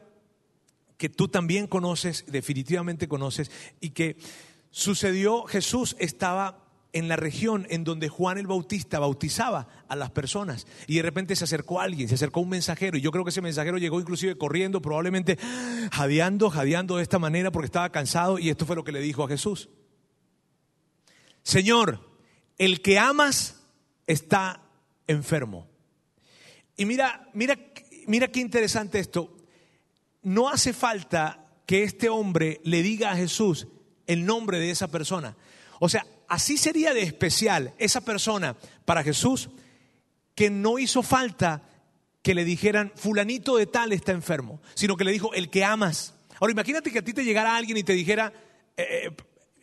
que tú también conoces, definitivamente conoces, y que sucedió, Jesús estaba en la región en donde Juan el Bautista bautizaba a las personas. Y de repente se acercó alguien, se acercó un mensajero. Y yo creo que ese mensajero llegó inclusive corriendo, probablemente jadeando, jadeando de esta manera porque estaba cansado. Y esto fue lo que le dijo a Jesús. Señor, el que amas está enfermo. Y mira, mira, mira qué interesante esto. No hace falta que este hombre le diga a Jesús el nombre de esa persona. O sea, así sería de especial esa persona para Jesús que no hizo falta que le dijeran, fulanito de tal está enfermo, sino que le dijo, el que amas. Ahora imagínate que a ti te llegara alguien y te dijera, eh, eh,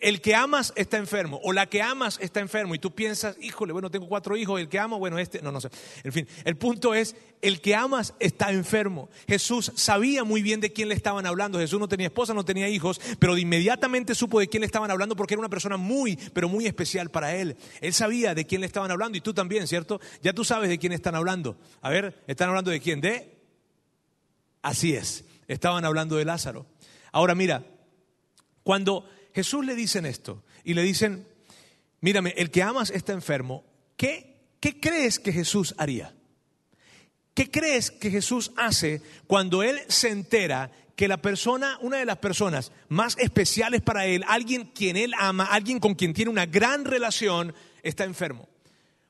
el que amas está enfermo o la que amas está enfermo y tú piensas, híjole, bueno, tengo cuatro hijos, el que amo, bueno, este, no, no sé. En fin, el punto es, el que amas está enfermo. Jesús sabía muy bien de quién le estaban hablando. Jesús no tenía esposa, no tenía hijos, pero inmediatamente supo de quién le estaban hablando porque era una persona muy, pero muy especial para él. Él sabía de quién le estaban hablando y tú también, ¿cierto? Ya tú sabes de quién están hablando. A ver, ¿están hablando de quién? De... Así es, estaban hablando de Lázaro. Ahora mira, cuando Jesús le dicen esto y le dicen, mírame, el que amas está enfermo, ¿qué, qué crees que Jesús haría? ¿Qué crees que Jesús hace cuando Él se entera que la persona, una de las personas más especiales para Él, alguien quien Él ama, alguien con quien tiene una gran relación, está enfermo?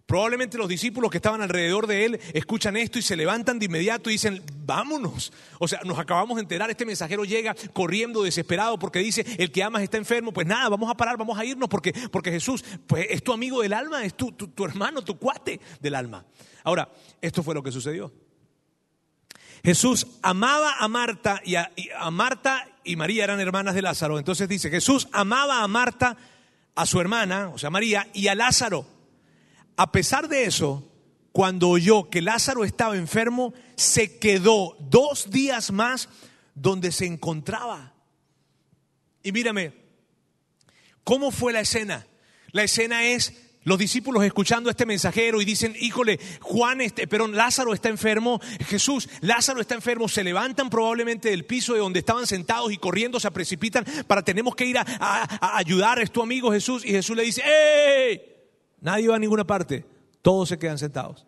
Probablemente los discípulos que estaban alrededor de él escuchan esto y se levantan de inmediato y dicen, vámonos. O sea, nos acabamos de enterar, este mensajero llega corriendo desesperado porque dice, el que amas está enfermo, pues nada, vamos a parar, vamos a irnos porque, porque Jesús pues, es tu amigo del alma, es tu, tu, hermano, tu cuate del alma. Ahora, esto fue lo que sucedió. Jesús amaba a Marta y a, y a Marta y María eran hermanas de Lázaro. Entonces dice, Jesús amaba a Marta, a su hermana, o sea, María, y a Lázaro. A pesar de eso, cuando oyó que Lázaro estaba enfermo, se quedó dos días más donde se encontraba. Y mírame, ¿cómo fue la escena? La escena es los discípulos escuchando a este mensajero y dicen, híjole, Juan, este, perdón, Lázaro está enfermo, Jesús, Lázaro está enfermo, se levantan probablemente del piso de donde estaban sentados y corriendo se precipitan para tenemos que ir a, a ayudar, es tu amigo Jesús, y Jesús le dice, ¡Ey! Nadie va a ninguna parte. Todos se quedan sentados.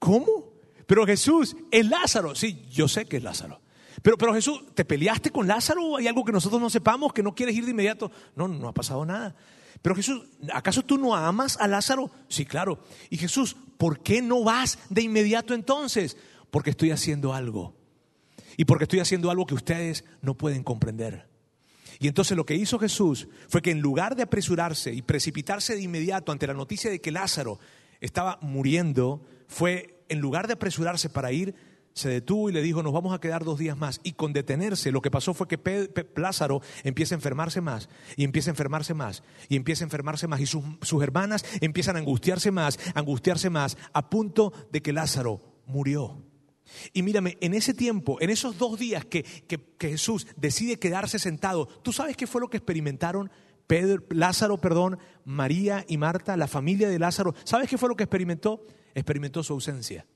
¿Cómo? Pero Jesús es Lázaro. Sí, yo sé que es Lázaro. Pero, pero Jesús, ¿te peleaste con Lázaro? ¿Hay algo que nosotros no sepamos, que no quieres ir de inmediato? No, no ha pasado nada. Pero Jesús, ¿acaso tú no amas a Lázaro? Sí, claro. Y Jesús, ¿por qué no vas de inmediato entonces? Porque estoy haciendo algo. Y porque estoy haciendo algo que ustedes no pueden comprender. Y entonces lo que hizo Jesús fue que en lugar de apresurarse y precipitarse de inmediato ante la noticia de que Lázaro estaba muriendo, fue en lugar de apresurarse para ir, se detuvo y le dijo, nos vamos a quedar dos días más. Y con detenerse, lo que pasó fue que Lázaro empieza a enfermarse más, y empieza a enfermarse más, y empieza a enfermarse más, y sus, sus hermanas empiezan a angustiarse más, angustiarse más, a punto de que Lázaro murió. Y mírame, en ese tiempo, en esos dos días que, Jesús decide quedarse sentado, ¿tú sabes qué fue lo que experimentaron Pedro, Lázaro, perdón, María y Marta, la familia de Lázaro? ¿Sabes qué fue lo que experimentó? Experimentó su ausencia.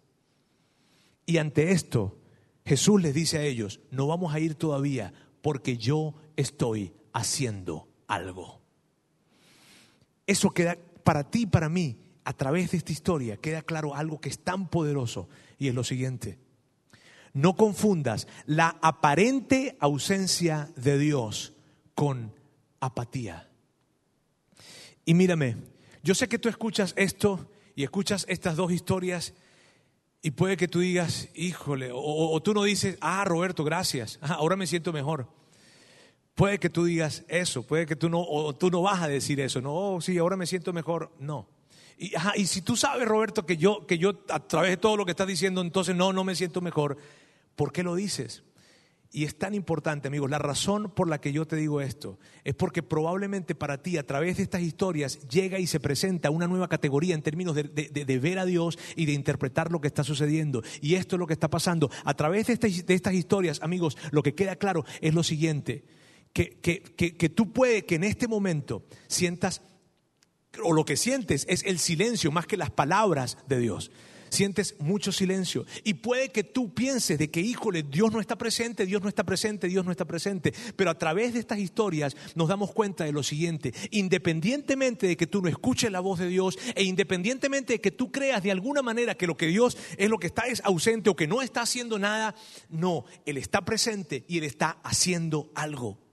Y ante esto, Jesús les dice a ellos, no vamos a ir todavía porque yo estoy haciendo algo. Eso queda para ti y para mí, a través de esta historia, queda claro algo que es tan poderoso y es lo siguiente. No confundas la aparente ausencia de Dios con apatía. Y mírame, yo sé que tú escuchas esto y escuchas estas dos historias y puede que tú digas, híjole, o, tú no dices, ah, Roberto, gracias, ahora me siento mejor. puede que tú digas eso, puede que tú no, o tú no vas a decir eso, no, oh, sí, ahora me siento mejor, no. Y, si tú sabes, Roberto, que yo, que yo a través de todo lo que estás diciendo, entonces no, no me siento mejor, ¿por qué lo dices? Y es tan importante, amigos, la razón por la que yo te digo esto es porque probablemente para ti, a través de estas historias, llega y se presenta una nueva categoría en términos de, ver a Dios y de interpretar lo que está sucediendo. Y esto es lo que está pasando. A través de estas, de estas historias, amigos, lo que queda claro es lo siguiente, que, que, que tú puedes que en este momento sientas, o lo que sientes es el silencio más que las palabras de Dios sientes mucho silencio. Y puede que tú pienses de que, híjole, Dios no está presente, Dios no está presente, Dios no está presente. Pero a través de estas historias nos damos cuenta de lo siguiente. Independientemente de que tú no escuches la voz de Dios e independientemente de que tú creas de alguna manera que lo que Dios es lo que está es ausente o que no está haciendo nada, no, Él está presente y Él está haciendo algo.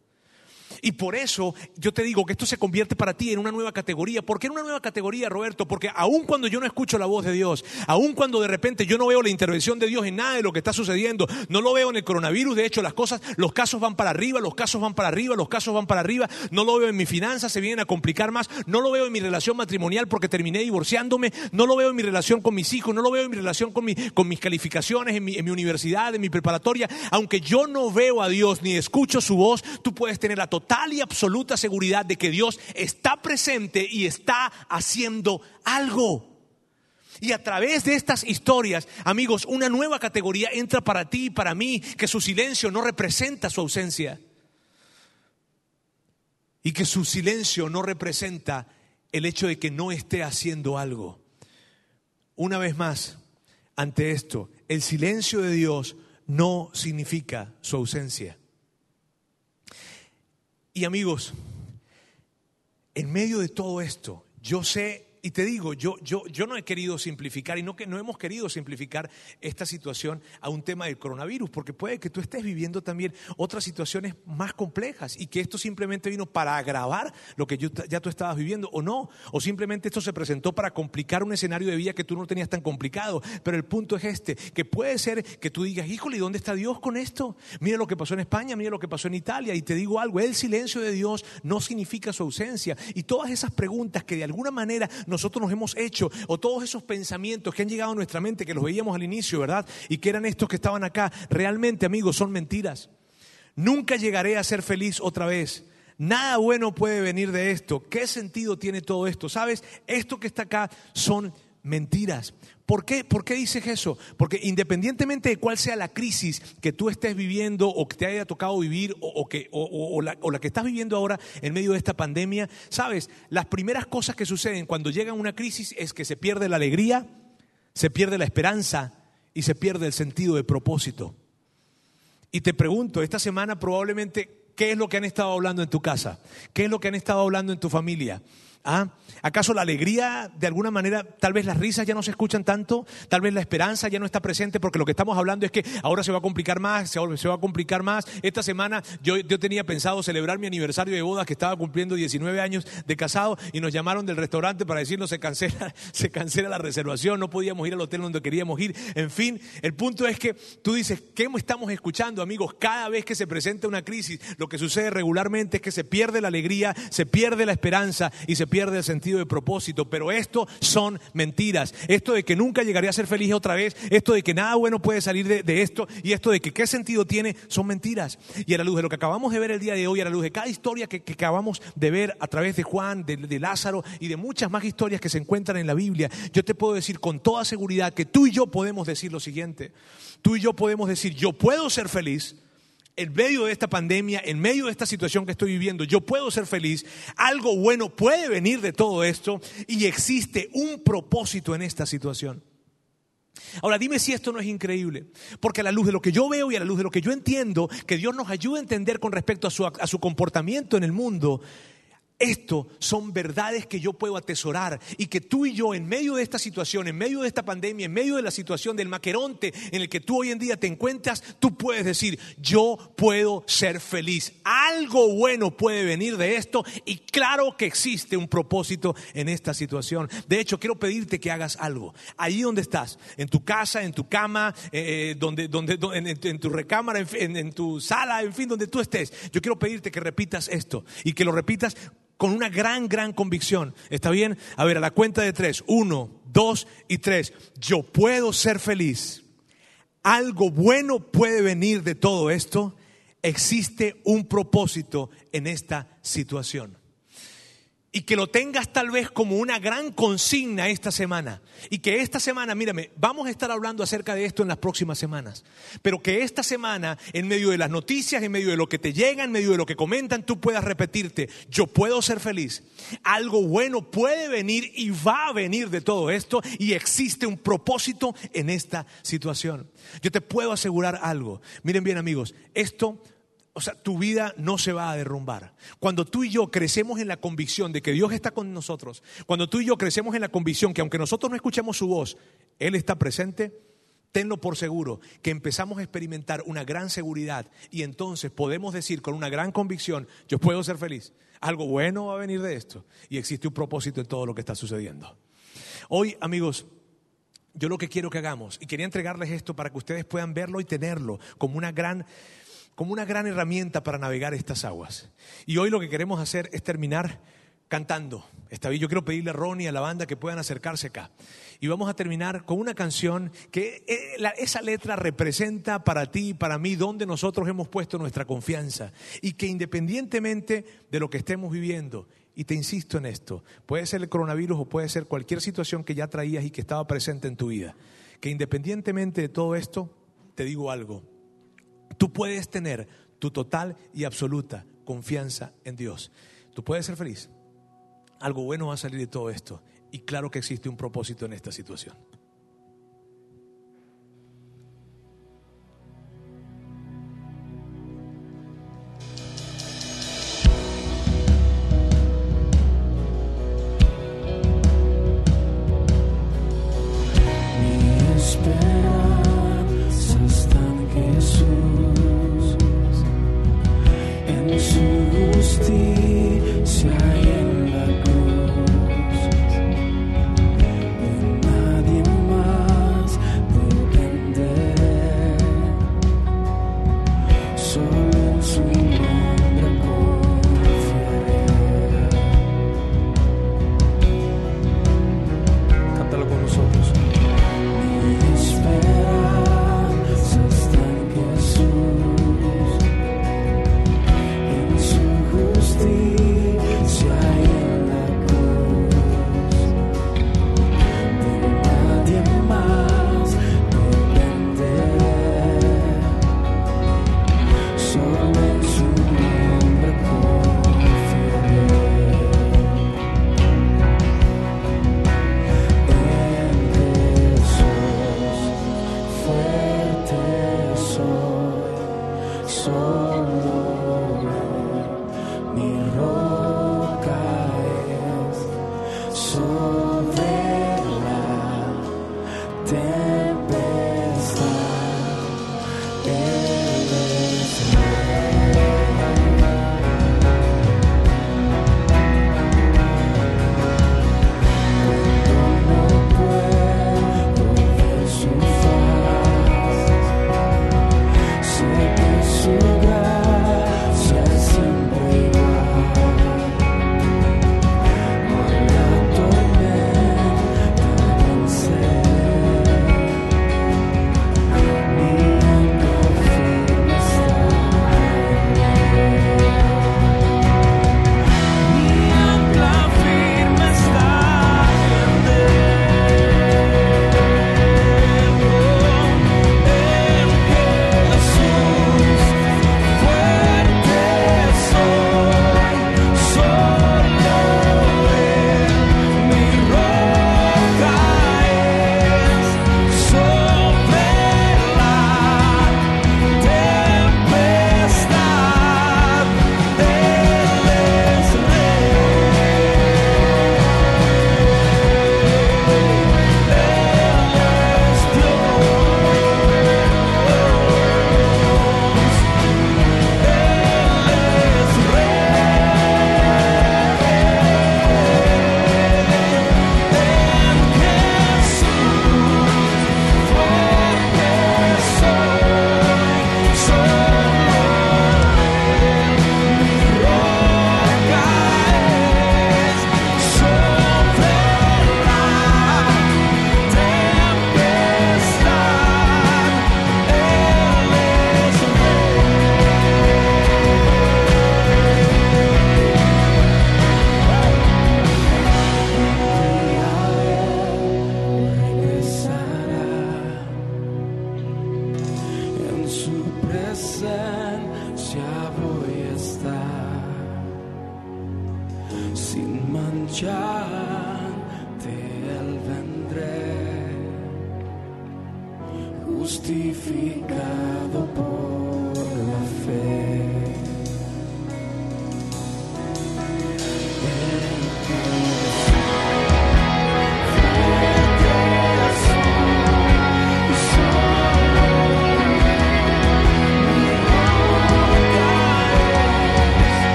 Y por eso yo te digo que esto se convierte para ti en una nueva categoría. ¿Por qué en una nueva categoría, Roberto? Porque aun cuando yo no escucho la voz de Dios, aun cuando de repente yo no veo la intervención de Dios en nada de lo que está sucediendo, no lo veo en el coronavirus, de hecho las cosas, los casos van para arriba, los casos van para arriba, los casos van para arriba, no lo veo en mis finanzas, se vienen a complicar más, no lo veo en mi relación matrimonial porque terminé divorciándome, no lo veo en mi relación con mis hijos, no lo veo en mi relación con, con mis calificaciones en mi, en mi universidad, en mi preparatoria, aunque yo no veo a Dios ni escucho su voz, tú puedes tener la total total y absoluta seguridad de que Dios está presente y está haciendo algo. Y a través de estas historias, amigos, una nueva categoría entra para ti y para mí, que su silencio no representa su ausencia. Y que su silencio no representa el hecho de que no esté haciendo algo. Una vez más, ante esto, el silencio de Dios no significa su ausencia. Y amigos, en medio de todo esto, yo sé y te digo, yo, yo, yo no he querido simplificar y no, que no hemos querido simplificar esta situación a un tema del coronavirus, porque puede que tú estés viviendo también otras situaciones más complejas y que esto simplemente vino para agravar lo que ya tú estabas viviendo o no, o simplemente esto se presentó para complicar un escenario de vida que tú no tenías tan complicado. Pero el punto es este, que puede ser que tú digas, híjole, ¿y dónde está Dios con esto? Mira lo que pasó en España, mira lo que pasó en Italia y te digo algo, el silencio de Dios no significa su ausencia y todas esas preguntas que de alguna manera nosotros nos hemos hecho, o todos esos pensamientos que han llegado a nuestra mente, que los veíamos al inicio, ¿verdad? Y que eran estos que estaban acá, realmente, amigos, son mentiras. Nunca llegaré a ser feliz otra vez. Nada bueno puede venir de esto. ¿Qué sentido tiene todo esto? ¿Sabes? Esto que está acá son mentiras. ¿Por qué? ¿Por qué dices eso? Porque independientemente de cuál sea la crisis que tú estés viviendo o que te haya tocado vivir o, la, la, que estás viviendo ahora en medio de esta pandemia, sabes, las primeras cosas que suceden cuando llega una crisis es que se pierde la alegría, se pierde la esperanza y se pierde el sentido de propósito. Y te pregunto, esta semana probablemente, ¿qué es lo que han estado hablando en tu casa? ¿Qué es lo que han estado hablando en tu familia? ¿Ah? ¿Acaso la alegría, de alguna manera, tal vez las risas ya no se escuchan tanto? Tal vez la esperanza ya no está presente porque lo que estamos hablando es que ahora se va a complicar más, se va a complicar más. Esta semana yo, tenía pensado celebrar mi aniversario de bodas que estaba cumpliendo 19 años de casado y nos llamaron del restaurante para decirnos se cancela, se cancela la reservación, no podíamos ir al hotel donde queríamos ir. En fin, el punto es que tú dices, ¿qué estamos escuchando, amigos? Cada vez que se presenta una crisis, lo que sucede regularmente es que se pierde la alegría, se pierde la esperanza y se pierde el sentido de propósito. Pero esto son mentiras. Esto de que nunca llegaré a ser feliz otra vez, esto de que nada bueno puede salir de, esto y esto de que qué sentido tiene, son mentiras. Y a la luz de lo que acabamos de ver el día de hoy, a la luz de cada historia que, acabamos de ver a través de Juan, de Lázaro y de muchas más historias que se encuentran en la Biblia, yo te puedo decir con toda seguridad que tú y yo podemos decir lo siguiente. Tú y yo podemos decir, yo puedo ser feliz en medio de esta pandemia, en medio de esta situación que estoy viviendo, yo puedo ser feliz, algo bueno puede venir de todo esto y existe un propósito en esta situación. Ahora dime si esto no es increíble, porque a la luz de lo que yo veo y a la luz de lo que yo entiendo, que Dios nos ayude a entender con respecto a su, a su comportamiento en el mundo, Esto son verdades que yo puedo atesorar y que tú y yo en medio de esta situación, en medio de esta pandemia, en medio de la situación del maqueronte en el que tú hoy en día te encuentras, tú puedes decir, yo puedo ser feliz. Algo bueno puede venir de esto y claro que existe un propósito en esta situación. De hecho, quiero pedirte que hagas algo. Ahí donde estás, en tu casa, en tu cama, eh, donde, donde, en, tu recámara, en tu sala, en fin, donde tú estés. Yo quiero pedirte que repitas esto y que lo repitas con una gran, gran convicción. ¿Está bien? A ver, a la cuenta de tres. Uno, dos y tres. Yo puedo ser feliz. Algo bueno puede venir de todo esto. Existe un propósito en esta situación y que lo tengas tal vez como una gran consigna esta semana. Y que esta semana, mírame, vamos a estar hablando acerca de esto en las próximas semanas. Pero que esta semana, en medio de las noticias, en medio de lo que te llega, en medio de lo que comentan, tú puedas repetirte, yo puedo ser feliz. Algo bueno puede venir y va a venir de todo esto y existe un propósito en esta situación. Yo te puedo asegurar algo. Miren bien amigos, esto o sea, tu vida no se va a derrumbar. Cuando tú y yo crecemos en la convicción de que Dios está con nosotros, cuando tú y yo crecemos en la convicción que aunque nosotros no escuchemos su voz, Él está presente, tenlo por seguro que empezamos a experimentar una gran seguridad y entonces podemos decir con una gran convicción, yo puedo ser feliz. Algo bueno va a venir de esto y existe un propósito en todo lo que está sucediendo. Hoy, amigos, yo lo que quiero que hagamos, y quería entregarles esto para que ustedes puedan verlo y tenerlo como una gran como una gran herramienta para navegar estas aguas. Y hoy lo que queremos hacer es terminar cantando. Está bien, yo quiero pedirle a Ronnie y a la banda que puedan acercarse acá. Y vamos a terminar con una canción que eh, esa letra representa para ti y para mí donde nosotros hemos puesto nuestra confianza. Y que independientemente de lo que estemos viviendo, y te insisto en esto, puede ser el coronavirus o puede ser cualquier situación que ya traías y que estaba presente en tu vida, que independientemente de todo esto, te digo algo, Tú puedes tener tu total y absoluta confianza en Dios. Tú puedes ser feliz. Algo bueno va a salir de todo esto. Y claro que existe un propósito en esta situación.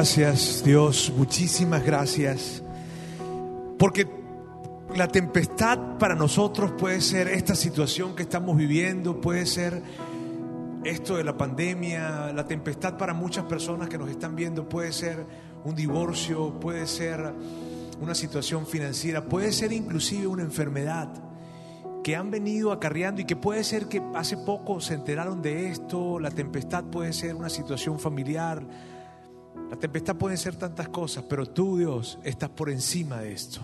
Gracias Dios, muchísimas gracias. Porque la tempestad para nosotros puede ser esta situación que estamos viviendo, puede ser esto de la pandemia, la tempestad para muchas personas que nos están viendo puede ser un divorcio, puede ser una situación financiera, puede ser inclusive una enfermedad que han venido acarreando y que puede ser que hace poco se enteraron de esto, la tempestad puede ser una situación familiar, la tempestad puede ser tantas cosas, pero tú, Dios, estás por encima de esto.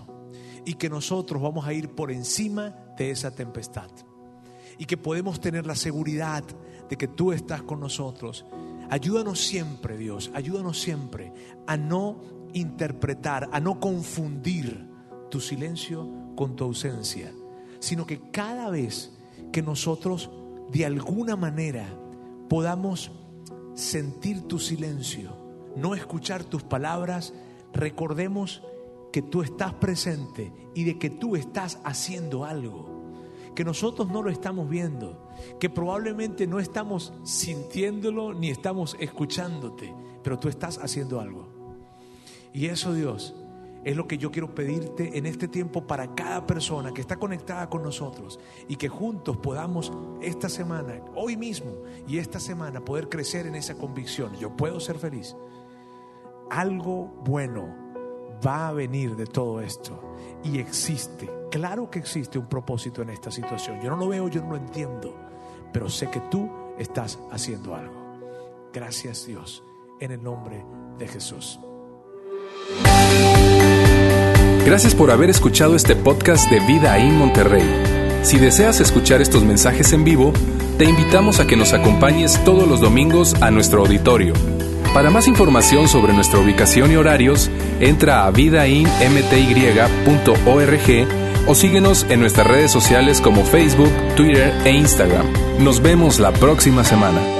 Y que nosotros vamos a ir por encima de esa tempestad. Y que podemos tener la seguridad de que tú estás con nosotros. Ayúdanos siempre, Dios, ayúdanos siempre a no interpretar, a no confundir tu silencio con tu ausencia, sino que cada vez que nosotros de alguna manera podamos sentir tu silencio, no escuchar tus palabras, recordemos que tú estás presente y de que tú estás haciendo algo, que nosotros no lo estamos viendo, que probablemente no estamos sintiéndolo ni estamos escuchándote, pero tú estás haciendo algo. Y eso Dios es lo que yo quiero pedirte en este tiempo para cada persona que está conectada con nosotros y que juntos podamos esta semana, hoy mismo y esta semana poder crecer en esa convicción. Yo puedo ser feliz algo bueno va a venir de todo esto. Y existe, claro que existe un propósito en esta situación. Yo no lo veo, yo no lo entiendo, pero sé que tú estás haciendo algo. Gracias Dios, en el nombre de Jesús. Gracias por haber escuchado este podcast de Vida en Monterrey. Si deseas escuchar estos mensajes en vivo, te invitamos a que nos acompañes todos los domingos a nuestro auditorio para más información sobre nuestra ubicación y horarios, entra a vidainmty.org o síguenos en nuestras redes sociales como Facebook, Twitter e Instagram. Nos vemos la próxima semana.